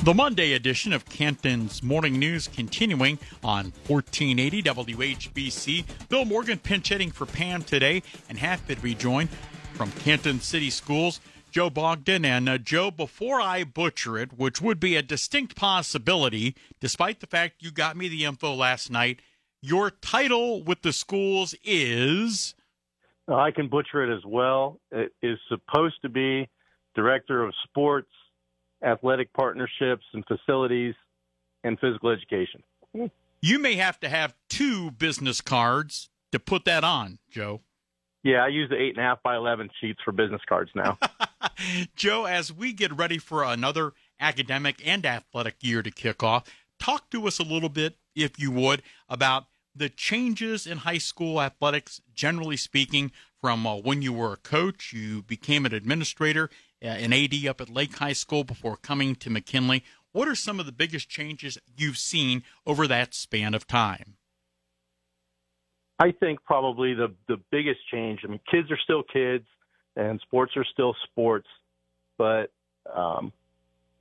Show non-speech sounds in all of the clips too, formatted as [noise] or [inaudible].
The Monday edition of Canton's Morning News continuing on 1480 WHBC. Bill Morgan pinch hitting for Pam today and happy to be joined from Canton City Schools, Joe Bogdan. And uh, Joe, before I butcher it, which would be a distinct possibility, despite the fact you got me the info last night, your title with the schools is. I can butcher it as well. It is supposed to be Director of Sports athletic partnerships and facilities and physical education. You may have to have two business cards to put that on, Joe. Yeah, I use the eight and a half by eleven sheets for business cards now. [laughs] Joe, as we get ready for another academic and athletic year to kick off, talk to us a little bit, if you would, about the changes in high school athletics, generally speaking, from uh, when you were a coach, you became an administrator, an AD up at Lake High School before coming to McKinley. What are some of the biggest changes you've seen over that span of time? I think probably the the biggest change. I mean, kids are still kids, and sports are still sports, but um,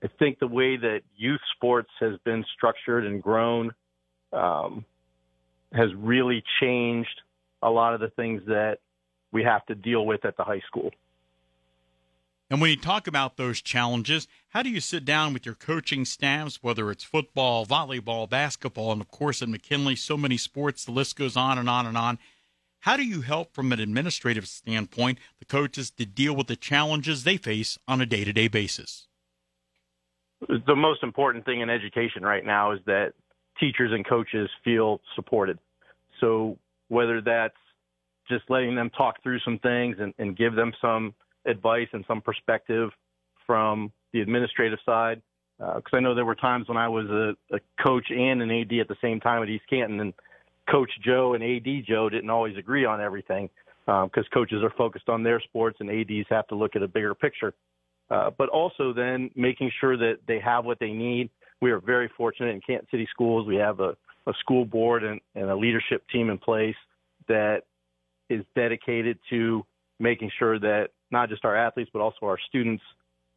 I think the way that youth sports has been structured and grown um, has really changed a lot of the things that we have to deal with at the high school. And when you talk about those challenges, how do you sit down with your coaching staffs, whether it's football, volleyball, basketball, and of course at McKinley, so many sports, the list goes on and on and on. How do you help from an administrative standpoint the coaches to deal with the challenges they face on a day to day basis? The most important thing in education right now is that teachers and coaches feel supported. So whether that's just letting them talk through some things and, and give them some advice and some perspective from the administrative side. Because uh, I know there were times when I was a, a coach and an AD at the same time at East Canton, and Coach Joe and AD Joe didn't always agree on everything because um, coaches are focused on their sports and ADs have to look at a bigger picture. Uh, but also then making sure that they have what they need. We are very fortunate in Canton City Schools. We have a, a school board and, and a leadership team in place that is dedicated to making sure that not just our athletes, but also our students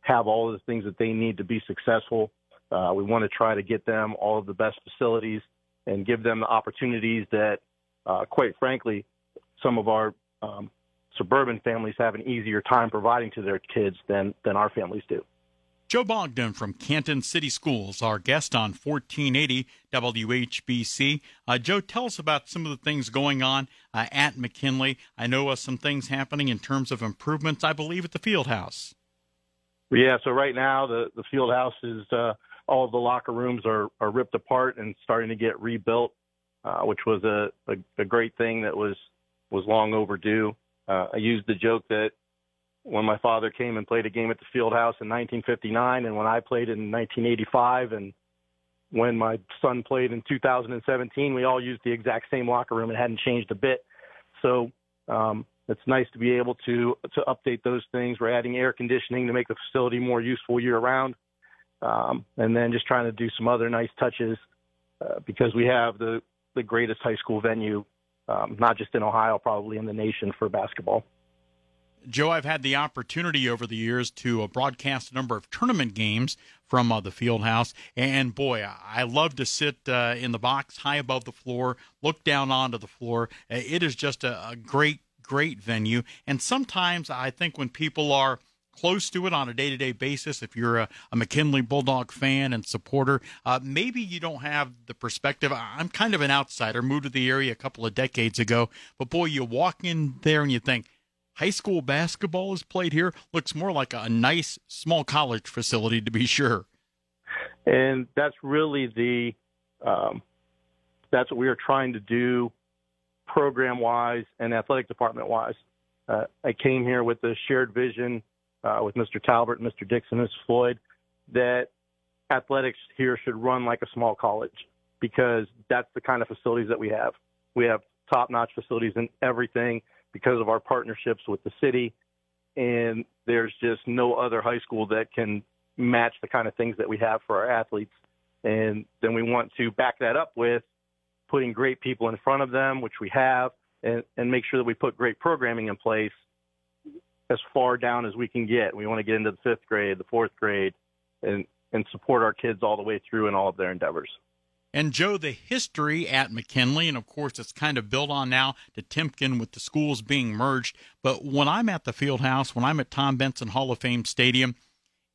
have all of the things that they need to be successful. Uh, we want to try to get them all of the best facilities and give them the opportunities that, uh, quite frankly, some of our um, suburban families have an easier time providing to their kids than than our families do. Joe Bogdan from Canton City Schools, our guest on 1480 WHBC. Uh, Joe, tell us about some of the things going on uh, at McKinley. I know uh, some things happening in terms of improvements, I believe, at the field house. Yeah, so right now the, the field house is uh, all the locker rooms are, are ripped apart and starting to get rebuilt, uh, which was a, a, a, great thing that was, was long overdue. Uh, I used the joke that when my father came and played a game at the field house in 1959 and when I played in 1985 and when my son played in 2017 we all used the exact same locker room. And hadn't changed a bit. So um it's nice to be able to to update those things. We're adding air conditioning to make the facility more useful year round. Um and then just trying to do some other nice touches uh, because we have the the greatest high school venue um not just in Ohio probably in the nation for basketball Joe, I've had the opportunity over the years to uh, broadcast a number of tournament games from uh, the field house. And boy, I love to sit uh, in the box high above the floor, look down onto the floor. Uh, it is just a, a great, great venue. And sometimes I think when people are close to it on a day to day basis, if you're a, a, McKinley Bulldog fan and supporter, uh, maybe you don't have the perspective. I'm kind of an outsider, moved to the area a couple of decades ago, but boy, you walk in there and you think, high school basketball is played here looks more like a nice small college facility to be sure. And that's really the um, that's what we are trying to do program wise and athletic department wise. Uh, I came here with a shared vision uh, with Mr. Talbert, Mr. Dixon, and Ms. Floyd that athletics here should run like a small college because that's the kind of facilities that we have. We have top notch facilities in everything because of our partnerships with the city. And there's just no other high school that can match the kind of things that we have for our athletes. And then we want to back that up with putting great people in front of them, which we have, and, and make sure that we put great programming in place as far down as we can get. We want to get into the fifth grade, the fourth grade, and, and support our kids all the way through in all of their endeavors. And Joe, the history at McKinley, and of course it's kind of built on now to Timken with the schools being merged. But when I'm at the field house, when I'm at Tom Benson Hall of Fame Stadium,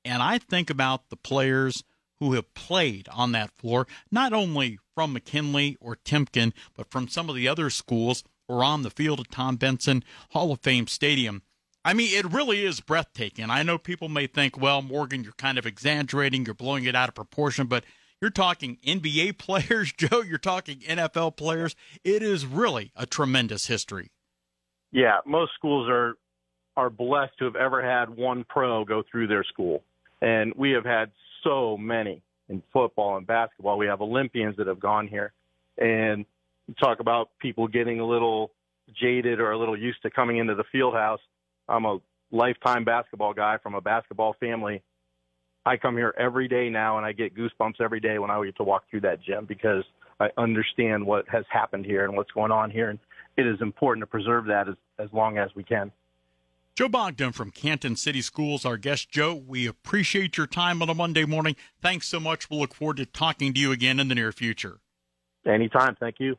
and I think about the players who have played on that floor, not only from McKinley or Timken, but from some of the other schools or on the field at Tom Benson Hall of Fame Stadium. I mean, it really is breathtaking. I know people may think, well, Morgan, you're kind of exaggerating, you're blowing it out of proportion, but you're talking NBA [laughs] players, Joe. You're talking NFL players. It is really a tremendous history. Yeah, most schools are are blessed to have ever had one pro go through their school, and we have had so many in football and basketball. We have Olympians that have gone here, and talk about people getting a little jaded or a little used to coming into the field house. I'm a lifetime basketball guy from a basketball family I come here every day now and I get goosebumps every day when I get to walk through that gym because I understand what has happened here and what's going on here. And it is important to preserve that as, as long as we can. Joe Bogdan from Canton City Schools, our guest. Joe, we appreciate your time on a Monday morning. Thanks so much. We'll look forward to talking to you again in the near future. Anytime. Thank you.